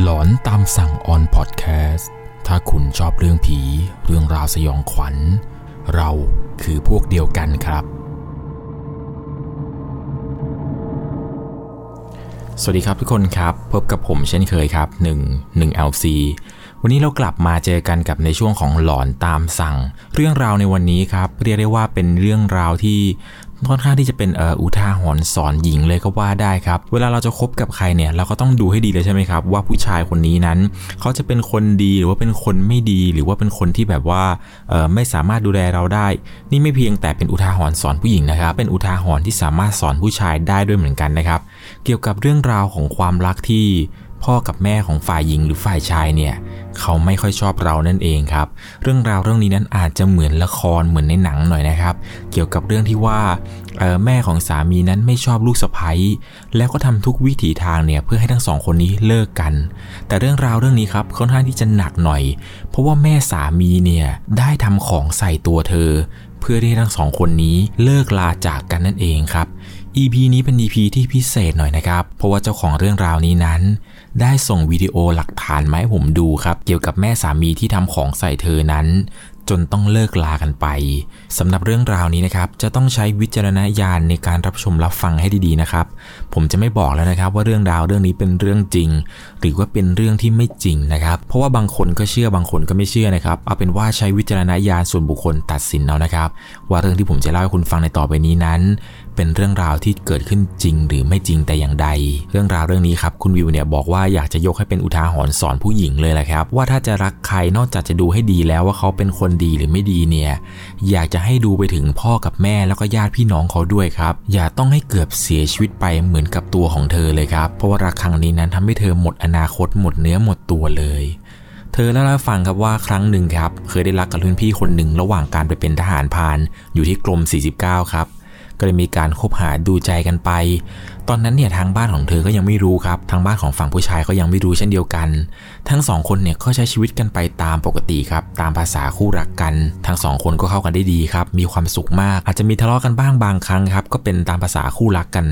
หลอนตามสั่งออนพอดแคสต์ ถ้าคุณชอบเรื่องผี เรื่องราวสยองขวัญ เราคือพวกเดียวกันครับ สวัสดีครับทุกคนครับ พบกับผมเช่นเคยครับ 1 1 LC วันนี้เรากลับมาเจอกันกับในช่วงของหลอนตามสั่ง เรื่องราวในวันนี้ครับ เรียกได้ว่าเป็นเรื่องราวที่ ค่อนข้างที่จะเป็นอ,อุทาหรณ์สอนหญิงเลยก็ว่าได้ครับ เวลาเราจะคบกับใครเนี่ยเราก็ต้องดูให้ดีเลยใช่ไหมครับ ว่าผู้ชายคนนี้นั้น เขาจะเป็นคนดีหรือว่าเป็นคนไม่ดี หรือว่าเป็นคนที่แบบว่าไม่สามารถดูแลเราได้ นี่ไม่เพียงแต่เป็นอุทาหรณ์สอนผู้หญิงนะครับ เป็นอุทาหรณ์ที่สามารถสอนผู้ชายได้ด้วยเหมือนกันนะครับ เกี่ยวกับเรื่องราวของความรักที่ พ่อกับแม่ของฝ่ายหญิงหรือฝ่ายชายเนี่ยเขาไม่ค่อยชอบเรานั่นเองครับ เรื่องราวเรื่องนี้นั้นอาจจะเหมือนละครเหมือนในหนังหน่อยนะครับ เกี่ยวกับเรื่องที่ว่าแม่ของสามีนั้นไม่ชอบลูกสะใภ้แล้วก็ทำทุกวิถีทางเนี่ยเพื่อให้ทั้งสองคนนี้เลิกกัน แต่เรื่องราวเรื่องนี้ครับค่อนข้างที่จะหนักหน่อย เพราะว่าแม่สามีเนี่ยได้ทำของใส่ตัวเธอ เพื่อที่ทั้งสองคนนี้เลิกลาจากกันนั่นเองครับ EP นี้เป็น EP ที่พิเศษหน่อยนะครับ เพราะว่าเจ้าของเรื่องราวนี้นั้น ได้ส่งวิดีโอหลักฐานมาให้ผมดูครับ เกี่ยวกับแม่สามีที่ทำของใส่เธอนั้น จนต้องเลิกลากันไปสำหรับเรื่องราวนี้นะครับ จะต้องใช้วิจารณญาณในการรับชมรับฟังให้ดีๆนะครับ ผมจะไม่บอกแล้วนะครับ ว่าเรื่องราวเรื่องนี้เป็นเรื่องจริง หรือว่าเป็นเรื่องที่ไม่จริงนะครับ เพราะว่าบางคนก็เชื่อบางคนก็ไม่เชื่อนะครับ เอาเป็นว่าใช้วิจารณญาณส่วนบุคคลตัดสินเอานะครับ ว่าเรื่องที่ผมจะเล่าให้คุณฟังในต่อไปนี้นั้น เป็นเรื่องราวที่เกิดขึ้นจริงหรือไม่จริงแต่อย่างใด เรื่องราวเรื่องนี้ครับคุณวิวเนี่ยบอกว่าอยากจะยกให้เป็นอุทาหรณ์สอนผู้หญิงเลยแหละครับ ว่าถ้าจะรักใครนอกจากจะดูให้ดีแล้วว่าเขาเป็นคนดีหรือไม่ดีเนี่ยอยากจะให้ดูไปถึงพ่อกับแม่แล้วก็ญาติพี่น้องเขาด้วยครับอย่าต้องให้เกือบเสียชีวิตไปเหมือนกับตัวของเธอเลยครับเพราะว่ารักครั้งนี้นั้นทำให้เธอหมดอนาคตหมดเนื้อหมดตัวเลยเธอเล่าให้ฟังครับว่าครั้งหนึ่งครับ เคยได้รักกับรุ่นพี่คนหนึ่งระหว่างการไปเป็นทหารพานอยู่ที่กรม 49 ครับ ก็เลยมีการคบหาดูใจกันไป ตอนนั้นเนี่ยทางบ้านของเธอก็ยังไม่รู้ครับ ทางบ้านของฝั่งผู้ชายก็ยังไม่รู้เช่นเดียวกัน ทั้งสองคนเนี่ยก็ใช้ชีวิตกันไปตามปกติครับ ตามภาษาคู่รักกัน ทั้งสองคนก็เข้ากันได้ดีครับ มีความสุขมาก อาจจะมีทะเลาะกันบ้างบางครั้งครับ ก็เป็นตามภาษาคู่รักกัน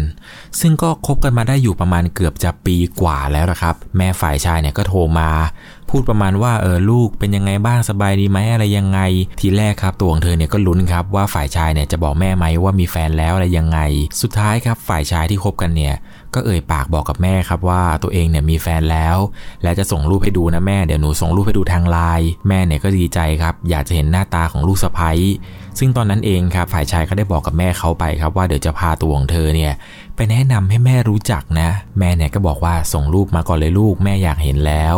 ซึ่งก็คบกันมาได้อยู่ประมาณเกือบจะปีกว่าแล้วนะครับ แม่ฝ่ายชายเนี่ยก็โทรมา พูดประมาณว่าเออลูกเป็นยังไงบ้างสบายดีไหมอะไรยังไง ทีแรกครับตัวของเธอเนี่ยก็ลุ้นครับว่าฝ่ายชายเนี่ยจะบอกแม่ไหมว่ามีแฟนแล้วอะไรยังไง สุดท้ายครับฝ่ายชายที่คบกันเนี่ยก็เอ่ยปากบอกกับแม่ครับว่าตัวเองเนี่ยมีแฟนแล้ว และจะส่งรูปให้ดูนะแม่เดี๋ยวหนูส่งรูปให้ดูทางไลน์แม่เนี่ยก็ดีใจครับ อยากจะเห็นหน้าตาของลูกสะใภ้ซึ่งตอนนั้นเองครับฝ่ายชายก็ได้บอกกับแม่เขาไปครับว่าเดี๋ยวจะพาตัวของเธอเนี่ยไปแนะนำให้แม่รู้จักนะ แม่เนี่ยก็บอกว่าส่งรูปมาก่อนเลยลูกแม่อยากเห็นแล้ว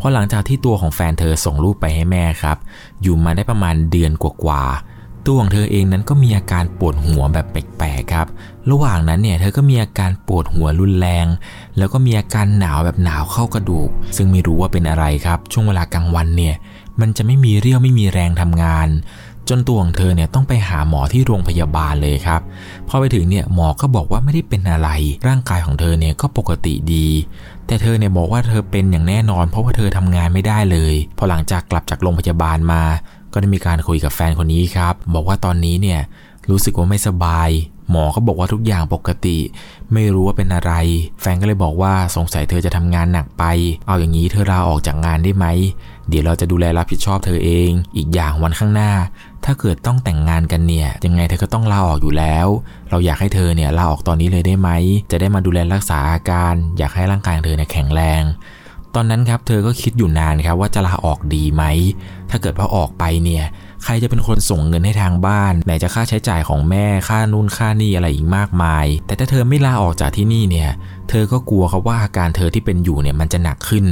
พอหลังจากที่ตัวของแฟนเธอส่งรูปไปให้แม่ครับ อยู่มาได้ประมาณเดือนกว่าๆตัวของเธอเองนั้นก็มีอาการปวดหัวแบบแปลกๆครับ ระหว่างนั้นเนี่ยเธอก็มีอาการปวดหัวรุนแรง แล้วก็มีอาการหนาวแบบหนาวเข้ากระดูก ซึ่งไม่รู้ว่าเป็นอะไรครับ ช่วงเวลากลางวันเนี่ยมันจะไม่มีเรี่ยวไม่มีแรงทำงาน จนตัวของเธอเนี่ยต้องไปหาหมอที่โรงพยาบาลเลยครับพอไปถึงเนี่ยหมอก็บอกว่าไม่ได้เป็นอะไร ร่างกายของเธอเนี่ยก็ปกติดี แต่เธอเนี่ยบอกว่าเธอเป็นอย่างแน่นอน เพราะว่าเธอทำงานไม่ได้เลย พอหลังจากกลับจากโรงพยาบาลมา ก็ได้มีการคุยกับแฟนคนนี้ครับ บอกว่าตอนนี้เนี่ยรู้สึกว่าไม่สบาย หมอก็บอกว่าทุกอย่างปกติ ไม่รู้ว่าเป็นอะไร แฟนก็เลยบอกว่าสงสัยเธอจะทำงานหนักไป เอาอย่างนี้เธอลาออกจากงานได้ไหม เดี๋ยวเราจะดูแลรับผิดชอบเธอเอง อีกอย่างวันข้างหน้า ถ้าเกิดต้องแต่งงานกันเนี่ยยังไงเธอก็ต้องลาออกอยู่แล้ว เราอยากให้เธอเนี่ยลาออกตอนนี้เลยได้ไหม จะได้มาดูแลรักษาอาการ อยากให้ร่างกายเธอเนี่ยแข็งแรง ตอนนั้นครับเธอก็คิดอยู่นานครับว่าจะลาออกดีไหม ถ้าเกิดว่าออกไปเนี่ย ใครจะเป็นคนส่งเงินให้ทางบ้าน ไหนจะค่าใช้จ่ายของแม่ค่านู่นค่านี่อะไรอีกมากมาย แต่ถ้าเธอไม่ลาออกจากที่นี่เนี่ยเธอก็กลัวครับว่าอาการเธอที่เป็นอยู่เนี่ยมันจะหนักขึ้น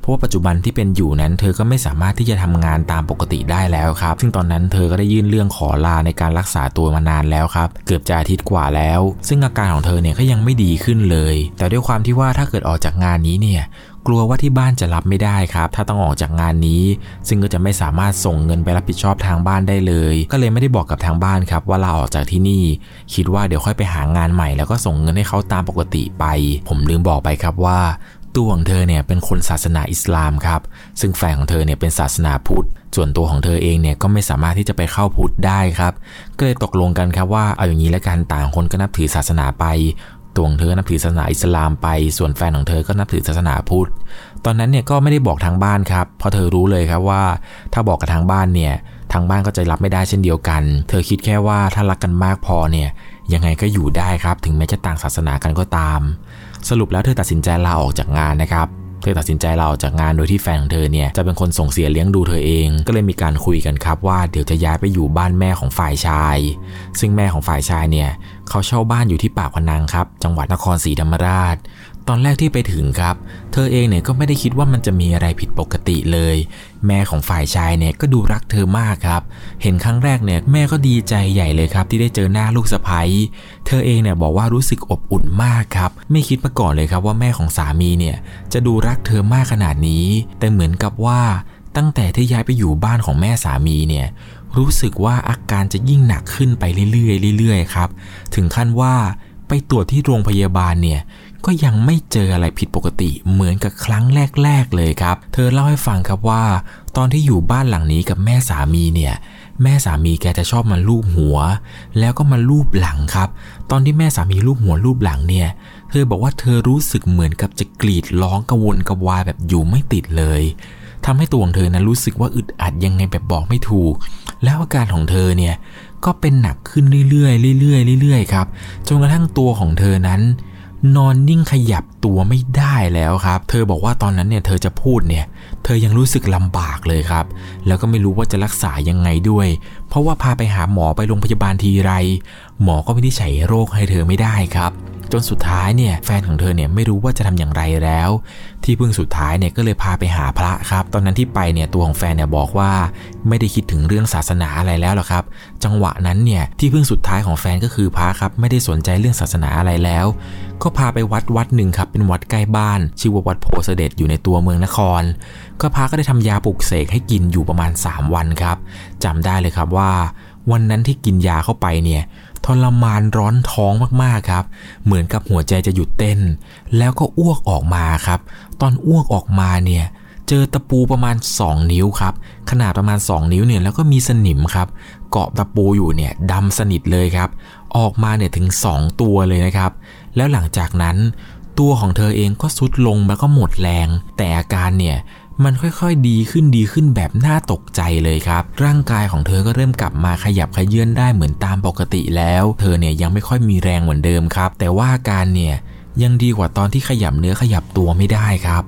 เพราะว่าปัจจุบันที่เป็นอยู่นั้น เธอก็ไม่สามารถที่จะทำงานตามปกติได้แล้วครับ ซึ่งตอนนั้นเธอก็ได้ยื่นเรื่องขอลาในการรักษาตัวมานานแล้วครับ เกือบจะอาทิตย์กว่าแล้ว ซึ่งอาการของเธอเนี่ยก็ยังไม่ดีขึ้นเลย แต่ด้วยความที่ว่าถ้าเกิดออกจากงานนี้เนี่ย กลัวว่าที่บ้านจะรับไม่ได้ครับ ถ้าต้องออกจากงานนี้ ซึ่งก็จะไม่สามารถส่งเงินไปรับผิดชอบทางบ้านได้เลย ก็เลยไม่ได้บอกกับทางบ้านครับว่าลาออกจากที่นี่ คิดว่าเดี๋ยวค่อยไปหางานใหม่ แล้วก็ส่งเงินให้เขาตามปกติไป ผมลืมบอกไปครับว่าตัวของเธอเนี่ยเป็นคนศาสนาอิสลามครับ ซึ่งแฟนของเธอเนี่ยเป็นศาสนาพุทธ ส่วนตัวของเธอเองเนี่ยก็ไม่สามารถที่จะไปเข้าพุทธได้ครับ ก็เลยตกลงกันครับว่าเอาอย่างนี้แล้วกันต่างคนก็นับถือศาสนาไป ตัวของเธอนับถือศาสนาอิสลามไป ส่วนแฟนของเธอก็นับถือศาสนาพุทธ ตอนนั้นเนี่ยก็ไม่ได้บอกทางบ้านครับ เพราะเธอรู้เลยครับว่า ถ้าบอกกับทางบ้านเนี่ย ทางบ้านก็จะรับไม่ได้เช่นเดียวกัน เธอคิดแค่ว่าถ้ารักกันมากพอเนี่ย ยังไงก็อยู่ได้ครับ ถึงแม้จะต่างศาสนากันก็ตาม สรุปแล้วเธอตัดสินใจลาออกจากงานนะครับเธอตัดสินใจลาออกจากงานโดยที่แฟนของเธอเนี่ยจะเป็นคนส่งเสียเลี้ยงดูเธอเอง ก็เลยมีการคุยกันครับว่าเดี๋ยวจะย้ายไปอยู่บ้านแม่ของฝ่ายชาย ซึ่งแม่ของฝ่ายชายเนี่ย เขาเช่าบ้านอยู่ที่ปากพนังครับ จังหวัดนครศรีธรรมราช ตอนแรกที่ไปถึงครับ เธอเองเนี่ยก็ไม่ได้คิดว่ามันจะมีอะไรผิดปกติเลย แม่ของฝ่ายชายเนี่ยก็ดูรักเธอมากครับ เห็นครั้งแรกเนี่ยแม่ก็ดีใจใหญ่เลยครับ ที่ได้เจอหน้าลูกสะใภ้เธอเองเนี่ยบอกว่ารู้สึกอบอุ่นมากครับ ไม่คิดมาก่อนเลยครับว่าแม่ของสามีเนี่ยจะดูรักเธอมากขนาดนี้ แต่เหมือนกับว่า ตั้งแต่ที่ย้ายไปอยู่บ้านของแม่สามีเนี่ยรู้สึกว่าอาการจะยิ่งหนักขึ้นไปเรื่อยๆเรื่อยๆครับ ถึงขั้นว่าไปตรวจที่โรงพยาบาลเนี่ยก็ยังไม่เจออะไรผิดปกติเหมือนกับครั้งแรก ๆ เลยครับ เธอเล่าให้ฟังครับว่า ตอนที่อยู่บ้านหลังนี้กับแม่สามีเนี่ยแม่สามีแกจะชอบมาลูบหัว แล้วก็มาลูบหลังครับ ตอนที่แม่สามีลูบหัวลูบหลังเนี่ย เธอบอกว่าเธอรู้สึกเหมือนกับจะกรีดร้องกระวนกระวายแบบอยู่ไม่ติดเลย ทำให้ตัวของเธอนั้นรู้สึกว่าอึดอัดยังไงแบบบอกไม่ถูก แล้วอาการของเธอเนี่ยก็เป็นหนักขึ้นเรื่อยๆเรื่อยๆเรื่อยๆครับจนกระทั่งตัวของเธอนั้น นอนนิ่งขยับตัวไม่ได้แล้วครับ เธอบอกว่าตอนนั้นเนี่ยเธอจะพูดเนี่ย เธอยังรู้สึกลำบากเลยครับ แล้วก็ไม่รู้ว่าจะรักษายังไงด้วย เพราะว่าพาไปหาหมอไปโรงพยาบาลทีไร หมอก็ไม่ได้ใช้โรคให้เธอไม่ได้ครับ จนสุดท้ายเนี่ยแฟนของเธอเนี่ยไม่รู้ว่าจะทำอย่างไรแล้ว ที่พึ่งสุดท้ายเนี่ยก็เลยพาไปหาพระครับ ตอนนั้นที่ไปเนี่ยตัวของแฟนเนี่ยบอกว่าไม่ได้คิดถึงเรื่องศาสนาอะไรแล้วหรอกครับ จังหวะนั้นเนี่ยที่พึ่งสุดท้ายของแฟนก็คือพระครับไม่ได้สนใจเรื่องศาสนาอะไรแล้ว ก็พาไปวัดวัดหนึ่งครับเป็นวัดใกล้บ้านชื่อว่าวัดโพเสด็จอยู่ในตัวเมืองนคร ก็พระก็ได้ทำยาปลุกเสกให้กินอยู่ประมาณ 3 วันครับจำได้เลยครับว่า วันนั้นที่กินยาเข้าไปเนี่ย ทรมานร้อนท้องมากๆครับ เหมือนกับหัวใจจะหยุดเต้น แล้วก็อ้วกออกมาครับ ตอนอ้วกออกมาเนี่ยเจอตะปูประมาณ 2 นิ้วครับ ขนาดประมาณ 2 นิ้วเนี่ยแล้วก็มีสนิมครับ เกาะตะปูอยู่เนี่ยดำสนิทเลยครับ ออกมาเนี่ยถึง 2 ตัวเลยนะครับ แล้วหลังจากนั้น ตัวของเธอเองก็สุดลงแล้วก็หมดแรง แต่อาการเนี่ย มันค่อยๆดีขึ้นดีขึ้นแบบน่าตกใจเลยครับ ร่างกายของเธอก็เริ่มกลับมาขยับขยื่นได้เหมือนตามปกติแล้ว เธอเนี่ยยังไม่ค่อยมีแรงเหมือนเดิมครับ แต่ว่าอาการเนี่ยยังดีกว่าตอนที่ขยับเนื้อขยับตัวไม่ได้ครับ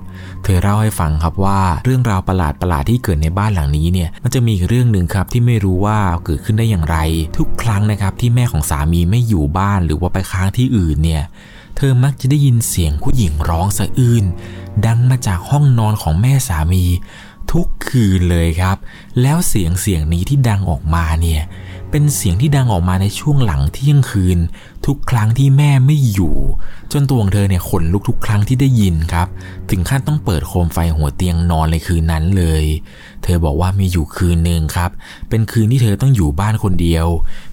เธอเล่าให้ฟังครับว่าเรื่องราวประหลาดประหลาดที่เกิดในบ้านหลังนี้เนี่ย มันจะมีเรื่องหนึ่งครับที่ไม่รู้ว่าเกิดขึ้นได้อย่างไร ทุกครั้งนะครับที่แม่ของสามีไม่อยู่บ้านหรือว่าไปค้างที่อื่นเนี่ย เธอมักจะได้ยินเสียงผู้หญิงร้องสะอื้นดังมาจากห้องนอนของแม่สามี ทุกคืนเลยครับ แล้วเสียงเสียงนี้ที่ดังออกมาเนี่ย เป็นเสียงที่ดังออกมาในช่วงหลังเที่ยงคืน ทุกครั้งที่แม่ไม่อยู่ จนตัวของเธอเนี่ยขนลุกทุกครั้งที่ได้ยินครับ ถึงขั้นต้องเปิดโคมไฟหัวเตียงนอนเลยคืนนั้นเลย เธอบอกว่ามีอยู่คืนหนึ่งครับ เป็นคืนที่เธอต้องอยู่บ้านคนเดียว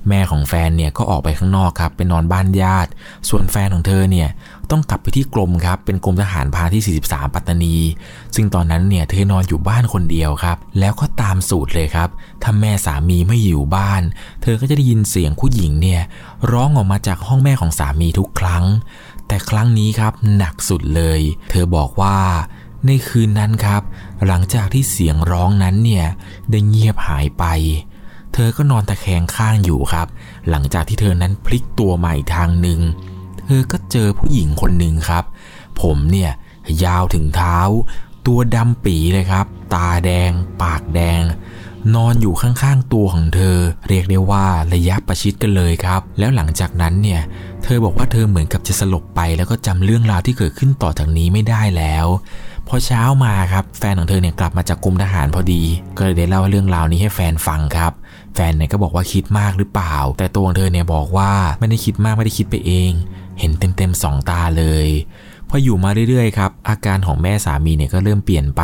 แม่ของแฟนเนี่ยก็ออกไปข้างนอกครับไปนอนบ้านญาติ ส่วนแฟนของเธอเนี่ย ต้องกลับไปที่กรมครับ เป็นกรมทหารพาที่ 43 ปัตตานี ซึ่งตอนนั้นเนี่ยเธอนอนอยู่บ้านคนเดียวครับ แล้วก็ตามสูตรเลยครับ ถ้าแม่สามีไม่อยู่บ้าน เธอก็จะได้ยินเสียงผู้หญิงเนี่ยร้องออกมาจากห้องแม่ของสามีทุกครั้ง แต่ครั้งนี้ครับหนักสุดเลย เธอบอกว่าในคืนนั้นครับ หลังจากที่เสียงร้องนั้นเนี่ยได้เงียบหายไป เธอก็นอนตะแคงข้างอยู่ครับ หลังจากที่เธอนั้นพลิกตัวใหม่ทางหนึ่ง อก็เจอผู้หญิงคนหนึ่งครับ ผมเนี่ยยาวถึงเท้า ตัวดำปีเลยครับ ตาแดง ปากแดง นอนอยู่ข้างๆตัวของเธอ เรียกได้ว่าระยะประชิดกันเลยครับ แล้วหลังจากนั้นเนี่ยเธอบอกว่าเธอเหมือนกับจะสลบไป แล้วก็จำเรื่องราวที่เกิดขึ้นต่อจากนี้ไม่ได้แล้วพอเช้ามาครับแฟนของเธอเนี่ยกลับมาจากกรมทหารพอดี ก็เลยได้เล่าเรื่องราวนี้ให้แฟนฟังครับแฟนเนี่ยก็บอกว่าคิดมากหรือเปล่า แต่ตัวของเธอเนี่ยบอกว่าไม่ได้คิดมากไม่ได้คิดไปเองเห็นเต็มๆสองตาเลยพออยู่มาเรื่อยๆครับอาการของแม่สามีเนี่ยก็เริ่มเปลี่ยนไป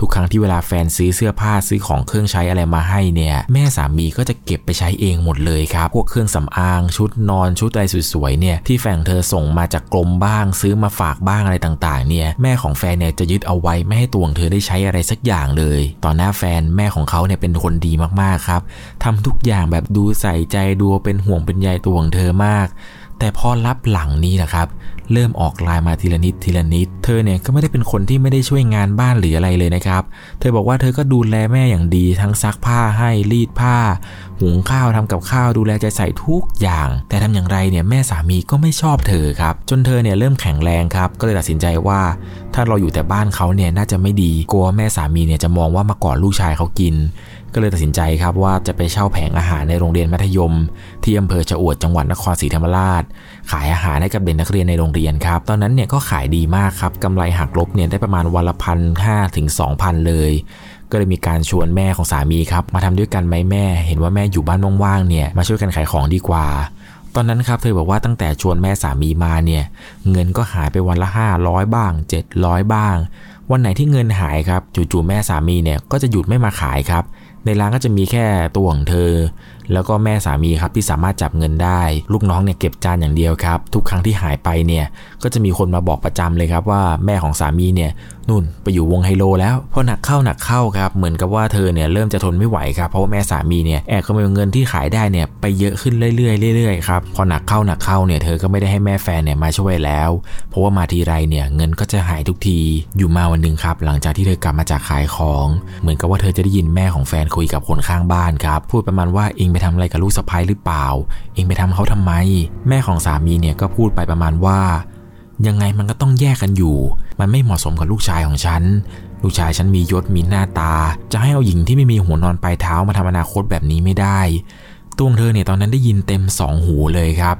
ทุกครั้งที่เวลาแฟนซื้อเสื้อผ้าซื้อของเครื่องใช้อะไรมาให้เนี่ย แม่สามีก็จะเก็บไปใช้เองหมดเลยครับพวกเครื่องสำอางชุดนอนชุดอะไรสวยๆเนี่ยที่แฟนเธอส่งมาจากกรมบ้าง ซื้อมาฝากบ้างอะไรต่างๆ เนี่ยแม่ของแฟนเนี่ยจะยึดเอาไว้ไม่ให้ตัวของเธอได้ใช้อะไรสักอย่างเลยตอนหน้าแฟนแม่ของเขาเนี่ยเป็นคนดีมากๆครับทำทุกอย่างแบบดูใส่ใจดูเป็นห่วงเป็นใยตัวของเธอมาก แต่พอรับหลังนี้นะครับ เริ่มออกลายมาทีละนิดทีละนิด เธอเนี่ยก็ไม่ได้เป็นคนที่ไม่ได้ช่วยงานบ้านหรืออะไรเลยนะครับ เธอบอกว่าเธอก็ดูแลแม่อย่างดีทั้งซักผ้าให้รีดผ้า หุงข้าวทำกับข้าวดูแลใจใส่ทุกอย่าง แต่ทำอย่างไรเนี่ยแม่สามีก็ไม่ชอบเธอครับ จนเธอเนี่ยเริ่มแข็งแรงครับ ก็เลยตัดสินใจว่า ถ้าเราอยู่แต่บ้านเขาเนี่ยน่าจะไม่ดี กลัวแม่สามีเนี่ยจะมองว่ามาก่อนลูกชายเขากิน ก็เลยตัดสินใจครับว่าจะไปเช่าแผงอาหารในโรงเรียนมัธยม ที่อำเภอชะอวดจังหวัดนครศรีธรรมราช ขายอาหารให้กับเด็กนักเรียนในโรงเรียนครับ ตอนนั้นเนี่ยก็ขายดีมากครับกำไรหักลบเนี่ยได้ประมาณวันละพันห้าถึงสองพันเลย ก็เลยมีการชวนแม่ของสามีครับ มาทำด้วยกันไหมแม่ เห็นว่าแม่อยู่บ้านว่างๆเนี่ยมาช่วยกันขายของดีกว่าตอนนั้นครับเธอบอกว่าตั้งแต่ชวนแม่สามีมาเนี่ย เงินก็หายไปวันละ 500 บ้าง 700 บ้าง วันไหนที่เงินหายครับจู่ๆแม่สามีเนี่ยก็จะหยุดไม่มาขายครับ ในร้านก็จะมีแค่ตัวของเธอ แล้วก็แม่สามีครับที่สามารถจับเงินได้ ลูกน้องเนี่ยเก็บจานอย่างเดียวครับ ทุกครั้งที่หายไปเนี่ยก็จะมีคนมาบอกประจำเลยครับว่าแม่ของสามีเนี่ย นู่นไปอยู่วงไฮโลแล้วพอหนักเข้าหนักเข้าครับ เหมือนกับว่าเธอเนี่ยเริ่มจะทนไม่ไหวครับเพราะว่าแม่สามีเนี่ยแอบขโมยเงินที่ขายได้เนี่ยไปเยอะขึ้นเรื่อยๆเรื่อยๆครับพอหนักเข้าหนักเข้าเนี่ยเธอก็ไม่ได้ให้แม่แฟนเนี่ยมาช่วยแล้ว เพราะว่ามาทีไรเนี่ยเงินก็จะหายทุกที อยู่มาวันหนึ่งครับ หลังจากที่เธอกลับมาจากขายของ เหมือนกับว่าเธอจะได้ยินแม่ของแฟนคุยกับคนข้างบ้านครับพูดประมาณว่าเองไปทำอะไรกับลูกสะใภ้หรือเปล่า เองไปทำเขาทำไม แม่ของสามีเนี่ยก็พูดไปประมาณว่า ยังไงมันก็ต้องแยกกันอยู่ มันไม่เหมาะสมกับลูกชายของฉัน ลูกชายฉันมียศมีหน้าตา จะให้เอาหญิงที่ไม่มีหัวนอนปลายเท้ามาทำอนาคตแบบนี้ไม่ได้ตัวเธอเนี่ยตอนนั้นได้ยินเต็มสองหูเลยครับ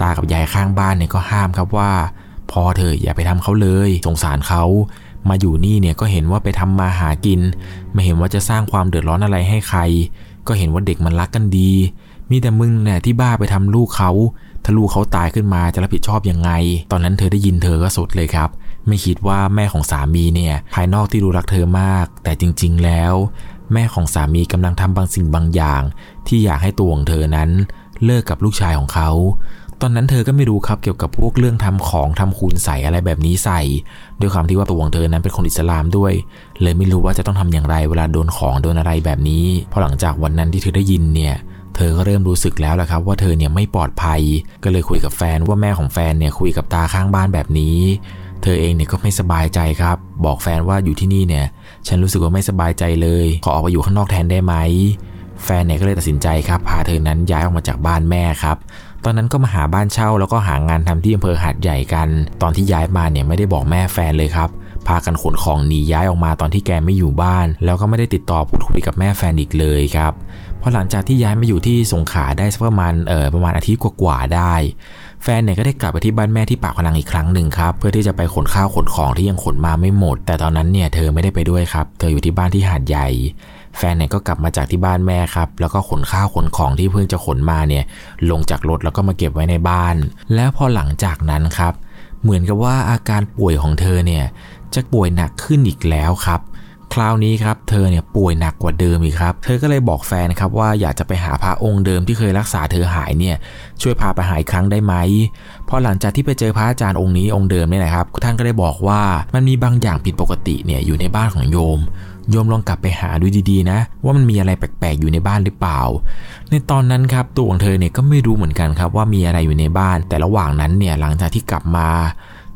ตากับยายข้างบ้านเนี่ยก็ห้ามครับว่า พอเธออย่าไปทำเขาเลย สงสารเขา มาอยู่นี่เนี่ยก็เห็นว่าไปทำมาหากิน ไม่เห็นว่าจะสร้างความเดือดร้อนอะไรให้ใคร ก็เห็นว่าเด็กมันรักกันดี มีแต่มึงเนี่ยที่บ้าไปทำลูกเขา ถ้าลูกเขาตายขึ้นมาจะรับผิดชอบยังไง ตอนนั้นเธอได้ยินเธอก็สดเลยครับ ไม่คิดว่าแม่ของสามีเนี่ยภายนอกที่ดูรักเธอมาก แต่จริงๆแล้ว แม่ของสามีกำลังทำบางสิ่งบางอย่าง ที่อยากให้ตัวของเธอนั้น เลิกกับลูกชายของเขา ตอนนั้นเธอก็ไม่รู้ครับเกี่ยวกับพวกเรื่องทำของทำคูณใส่อะไรแบบนี้ใส่ ด้วยความที่ว่าตัวของเธอนั้นเป็นคนอิสลามด้วย เลยไม่รู้ว่าจะต้องทำอย่างไรเวลาโดนของโดนอะไรแบบนี้พอหลังจากวันนั้นที่เธอได้ยินเนี่ยเธอก็เริ่มรู้สึกแล้วแหะครับว่าเธอเนี่ยไม่ปลอดภัย ก็เลยคุยกับแฟนว่าแม่ของแฟนเนี่ยคุยกับตาข้างบ้านแบบนี้ เธอเองเนี่ยก็ไม่สบายใจครับ บอกแฟนว่าอยู่ที่นี่เนี่ย ฉันรู้สึกว่าไม่สบายใจเลย ขอออกไปอยู่ข้างนอกแทนได้ไหม แฟนเนี่ยก็เลยตัดสินใจครับ พาเธอนั้นย้ายออกมาจากบ้านแม่ครับ ตอนนั้นก็มาหาบ้านเช่าแล้วก็หางานทำที่อำเภอหาดใหญ่กัน ตอนที่ย้ายมาเนี่ยไม่ได้บอกแม่แฟนเลยครับ พากันขนของหนีย้ายออกมาตอนที่แกไม่อยู่บ้าน แล้วก็ไม่ได้ติดต่อพูดคุยกับแม่แฟนอีกเลยครับ พอหลังจากที่ย้ายมาอยู่ที่สงขลาได้สักประมาณเออประมาณอาทิตย์กว่าๆได้ แฟนเนี่ยก็ได้กลับไปที่บ้านแม่ที่ปากพนังอีกครั้งหนึ่งครับเพื่อที่จะไปขนข้าวขนของที่ยังขนมาไม่หมด แต่ตอนนั้นเนี่ยเธอไม่ได้ไปด้วยครับ เธออยู่ที่บ้านที่หาดใหญ่ แฟนเนี่ยก็กลับมาจากที่บ้านแม่ครับ แล้วก็ขนข้าวขนของที่เพิ่งจะขนมาเนี่ยลงจากรถแล้วก็มาเก็บไว้ในบ้าน แล้วพอหลังจากนั้นครับ เหมือนกับว่าอาการป่วยของเธอเนี่ยจะป่วยหนักขึ้นอีกแล้วครับ คราวนี้ครับเธอเนี่ยป่วยหนักกว่าเดิมอีกครับ เธอก็เลยบอกแฟนครับว่าอยากจะไปหาพระองค์เดิมที่เคยรักษาเธอหายเนี่ยช่วยพาไปหาอีกครั้งได้ไหมพอหลังจากที่ไปเจอพระอาจารย์องค์นี้องค์เดิมเนี่ยนะครับท่านก็ได้บอกว่ามันมีบางอย่างผิดปกติเนี่ยอยู่ในบ้านของโยมโยมลองกลับไปหาดูดีๆนะ ว่ามันมีอะไรแปลกๆอยู่ในบ้านหรือเปล่า ในตอนนั้นครับตัวของเธอเนี่ยก็ไม่รู้เหมือนกันครับว่ามีอะไรอยู่ในบ้าน แต่ระหว่างนั้นเนี่ยหลังจากที่กลับมา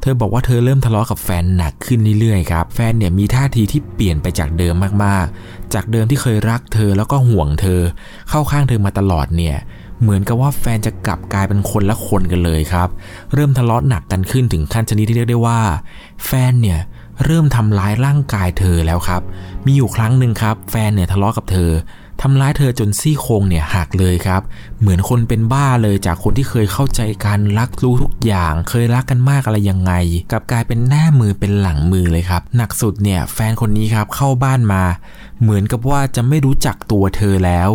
เธอบอกว่าเธอเริ่มทะเลาะกับแฟนหนักขึ้นเรื่อยๆครับ แฟนเนี่ยมีท่าทีที่เปลี่ยนไปจากเดิมมากๆ จากเดิมที่เคยรักเธอแล้วก็ห่วงเธอ เข้าข้างเธอมาตลอดเนี่ย เหมือนกับว่าแฟนจะกลับกลายเป็นคนละคนกันเลยครับ เริ่มทะเลาะหนักกันขึ้นถึงขั้นชนิดที่เรียกได้ว่า แฟนเนี่ย เริ่มทำร้ายร่างกายเธอแล้วครับ มีอยู่ครั้งหนึ่งครับ แฟนเนี่ยทะเลาะกับเธอทำร้ายเธอจนซี่โครงเนี่ยหักเลยครับ เหมือนคนเป็นบ้าเลยจากคนที่เคยเข้าใจกันรักรู้ทุกอย่าง เคยรักกันมากอะไรยังไงกับกลายเป็นหน้ามือเป็นหลังมือเลยครับ หนักสุดเนี่ยแฟนคนนี้ครับเข้าบ้านมา เหมือนกับว่าจะไม่รู้จักตัวเธอแล้ว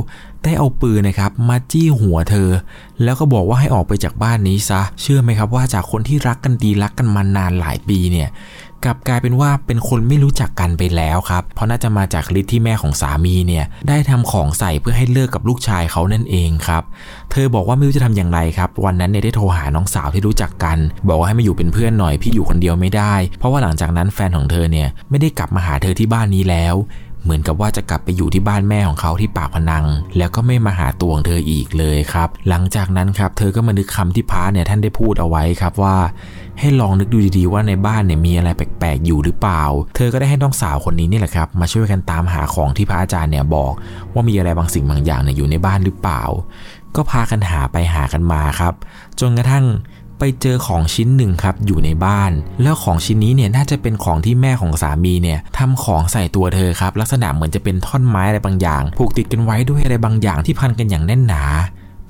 ได้เอาปืนนะครับมาจี้หัวเธอ แล้วก็บอกว่าให้ออกไปจากบ้านนี้ซะ เชื่อไหมครับว่าจากคนที่รักกันดีรักกันมานานหลายปีเนี่ย กลับกลายเป็นว่าเป็นคนไม่รู้จักกันไปแล้วครับ เพราะน่าจะมาจากฤทธิ์ที่แม่ของสามีเนี่ยได้ทำของใส่เพื่อให้เลิกกับลูกชายเขานั่นเองครับ เธอบอกว่าไม่รู้จะทำอย่างไรครับ วันนั้นเนี่ยได้โทรหาน้องสาวที่รู้จักกัน บอกว่าให้มาอยู่เป็นเพื่อนหน่อยพี่อยู่คนเดียวไม่ได้ เพราะว่าหลังจากนั้นแฟนของเธอเนี่ยไม่ได้กลับมาหาเธอที่บ้านนี้แล้ว เหมือนกับว่าจะกลับไปอยู่ที่บ้านแม่ของเขาที่ปากพนัง แล้วก็ไม่มาหาตัวของเธออีกเลยครับ หลังจากนั้นครับ เธอก็มานึกคำที่พระเนี่ยท่านได้พูดเอาไว้ครับว่า ให้ลองนึกดูดีๆว่าในบ้านเนี่ยมีอะไรแปลกๆอยู่หรือเปล่า เธอก็ได้ให้น้องสาวคนนี้นี่แหละครับ มาช่วยกันตามหาของที่พระอาจารย์เนี่ยบอก ว่ามีอะไรบางสิ่งบางอย่างเนี่ยอยู่ในบ้านหรือเปล่า ก็พากันหาไปหากันมาครับ จนกระทั่ง ไปเจอของชิ้นหนึ่งครับอยู่ในบ้าน แล้วของชิ้นนี้เนี่ยน่าจะเป็นของที่แม่ของสามีเนี่ยทำของใส่ตัวเธอครับลักษณะเหมือนจะเป็นท่อนไม้อะไรบางอย่าง ผูกติดกันไว้ด้วยอะไรบางอย่างที่พันกันอย่างแน่นหนา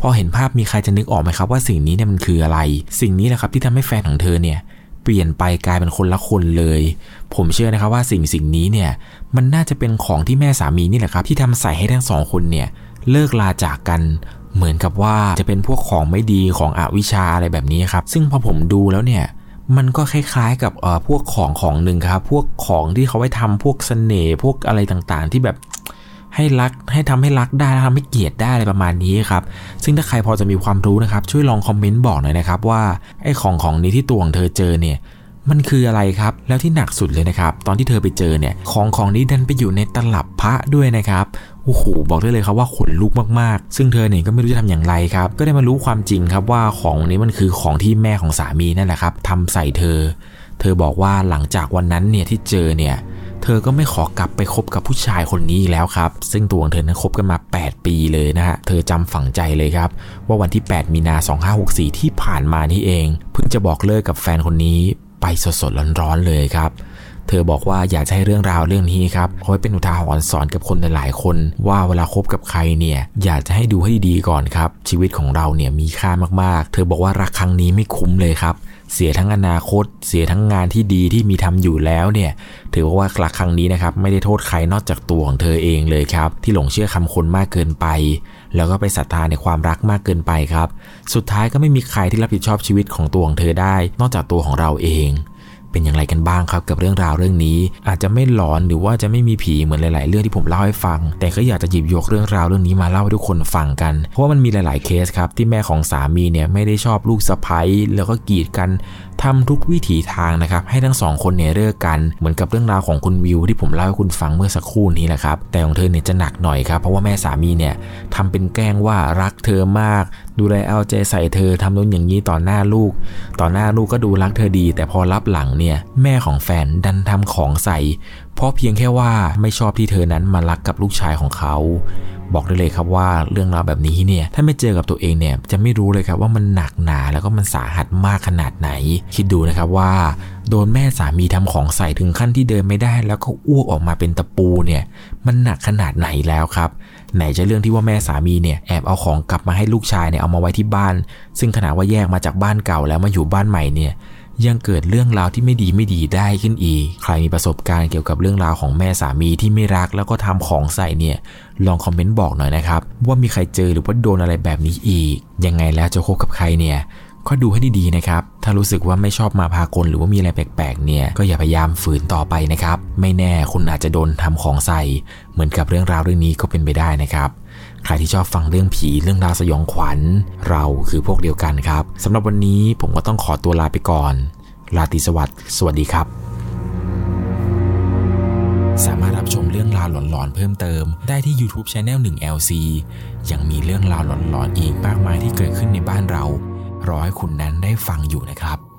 พอเห็นภาพมีใครจะนึกออกไหมครับว่าสิ่งนี้เนี่ยมันคืออะไร สิ่งนี้แหละครับที่ทำให้แฟนของเธอเนี่ยเปลี่ยนไปกลายเป็นคนละคนเลย ผมเชื่อนะครับว่าสิ่งสิ่งนี้เนี่ยมันน่าจะเป็นของที่แม่สามีนี่แหละครับที่ทำใส่ให้ทั้งสองคนเนี่ยเลิกลาจากกัน เหมือนกับว่าจะเป็นพวกของไม่ดีของอวิชชาอะไรแบบนี้ครับ ซึ่งพอผมดูแล้วเนี่ยมันก็คล้ายๆกับเอ่อพวกของของหนึ่งครับ พวกของที่เขาไว้ทำพวกเสน่ห์พวกอะไรต่างๆ ที่แบบให้รักให้ทำให้รักได้ทำให้เกลียดได้อะไรประมาณนี้ครับ ซึ่งถ้าใครพอจะมีความรู้นะครับ ช่วยลองคอมเมนต์บอกหน่อยนะครับว่าไอ้ของของนี้ที่ตัวของเธอเจอเนี่ยมันคืออะไรครับ แล้วที่หนักสุดเลยนะครับ ตอนที่เธอไปเจอเนี่ย ของของนี้ดันไปอยู่ในตลับพระด้วยนะครับ โอ้โหบอกได้เลยครับว่าขนลุกมากๆ ซึ่งเธอเนี่ยก็ไม่รู้จะทำอย่างไรครับ ก็ได้มารู้ความจริงครับว่าของนี้มันคือของที่แม่ของสามีนั่นแหละครับทำใส่เธอ เธอบอกว่าหลังจากวันนั้นเนี่ยที่เจอเนี่ยเธอก็ไม่ขอกลับไปคบกับผู้ชายคนนี้อีกแล้วครับ ซึ่งตัวของเธอนั้นคบกันมา 8 ปีเลยนะฮะ เธอจำฝังใจเลยครับ ว่าวันที่ 8 มีนา 2564 ที่ผ่านมานี่เอง เพิ่งจะบอกเลิกกับแฟนคนนี้ไปสดๆร้อนๆเลยครับ เธอบอกว่าอยากจะให้เรื่องราวเรื่องนี้ครับเอาไว้เป็นอุทาหรณ์สอนกับคนหลายๆคน ว่าเวลาคบกับใครเนี่ยอยากจะให้ดูให้ดีก่อนครับ ชีวิตของเราเนี่ยมีค่ามากๆ เธอบอกว่ารักครั้งนี้ไม่คุ้มเลยครับเสียทั้งอนาคต เสียทั้งงานที่ดีที่มีทำอยู่แล้วเนี่ยถือว่ารักครั้งนี้นะครับไม่ได้โทษใครนอกจากตัวของเธอเองเลยครับ ที่หลงเชื่อคำคนมากเกินไป แล้วก็ไปศรัทธาในความรักมากเกินไปครับ สุดท้ายก็ไม่มีใครที่รับผิดชอบชีวิตของตัวของเธอได้ นอกจากตัวของเราเอง เป็นอย่างไรกันบ้างครับกับเรื่องราวเรื่องนี้ อาจจะไม่หลอนหรือว่าจะไม่มีผีเหมือนหลาย ๆ เรื่องที่ผมเล่าให้ฟัง แต่ก็อยากจะหยิบยกเรื่องราวเรื่องนี้มาเล่าให้ทุกคนฟังกัน เพราะว่ามันมีหลาย ๆ เคสครับที่แม่ของสามีเนี่ยไม่ได้ชอบลูกสะใภ้แล้วก็กีดกัน ทำทุกวิถีทางนะครับให้ทั้งสองคนเนี่ยเลิกกันเหมือนกับเรื่องราวของคุณวิวที่ผมเล่าให้คุณฟังเมื่อสักครู่นี้แหละครับแต่ของเธอเนี่ยจะหนักหน่อยครับเพราะว่าแม่สามีเนี่ยทำเป็นแกล้งว่ารักเธอมาก ดูแลเอาใจใส่เธอทำนู้นอย่างนี้ต่อหน้าลูก ต่อหน้าลูกก็ดูรักเธอดี แต่พอรับหลังเนี่ยแม่ของแฟนดันทำของใส่ เพราะเพียงแค่ว่าไม่ชอบที่เธอนั้นมารักกับลูกชายของเขา บอกได้เลยครับว่าเรื่องราวแบบนี้เนี่ยถ้าไม่เจอกับตัวเองเนี่ยจะไม่รู้เลยครับว่ามันหนักหนาแล้วก็มันสาหัสมากขนาดไหน คิดดูนะครับว่าโดนแม่สามีทำของใส่ถึงขั้นที่เดินไม่ได้ แล้วก็อ้วกออกมาเป็นตะปูเนี่ยมันหนักขนาดไหนแล้วครับ ไหนจะเรื่องที่ว่าแม่สามีเนี่ยแอบเอาของกลับมาให้ลูกชายเนี่ยเอามาไว้ที่บ้าน ซึ่งขณะว่าแยกมาจากบ้านเก่าแล้วมาอยู่บ้านใหม่เนี่ย ยังเกิดเรื่องราวที่ไม่ดีไม่ดีได้ขึ้นอีก ใครมีประสบการณ์เกี่ยวกับเรื่องราวของแม่สามีที่ไม่รักแล้วก็ทำของใส่เนี่ย ลองคอมเมนต์บอกหน่อยนะครับ ว่ามีใครเจอหรือว่าโดนอะไรแบบนี้อีก ยังไงแล้วจะคบกับใครเนี่ยก็ดูให้ดีๆนะครับ ถ้ารู้สึกว่าไม่ชอบมาพากลหรือว่ามีอะไรแปลกๆ เนี่ย ก็อย่าพยายามฝืนต่อไปนะครับ ไม่แน่คุณอาจจะโดนทำของใส่ เหมือนกับเรื่องราวเรื่องนี้ก็เป็นไปได้นะครับ ใครที่ชอบฟังเรื่องผีเรื่องราวสยองขวัญ เราคือพวกเดียวกันครับสำหรับวันนี้ผมก็ต้องขอตัวลาไปก่อนลาตรีสวัสดิ์สวัสดีครับ สามารถรับชมเรื่องราวหลอนๆเพิ่มเติม ได้ที่ YouTube Channel 1 LC ยังมีเรื่องราวหลอนๆอีกมากมายที่เกิดขึ้นในบ้านเรา รอให้คุณนั้นได้ฟังอยู่นะครับ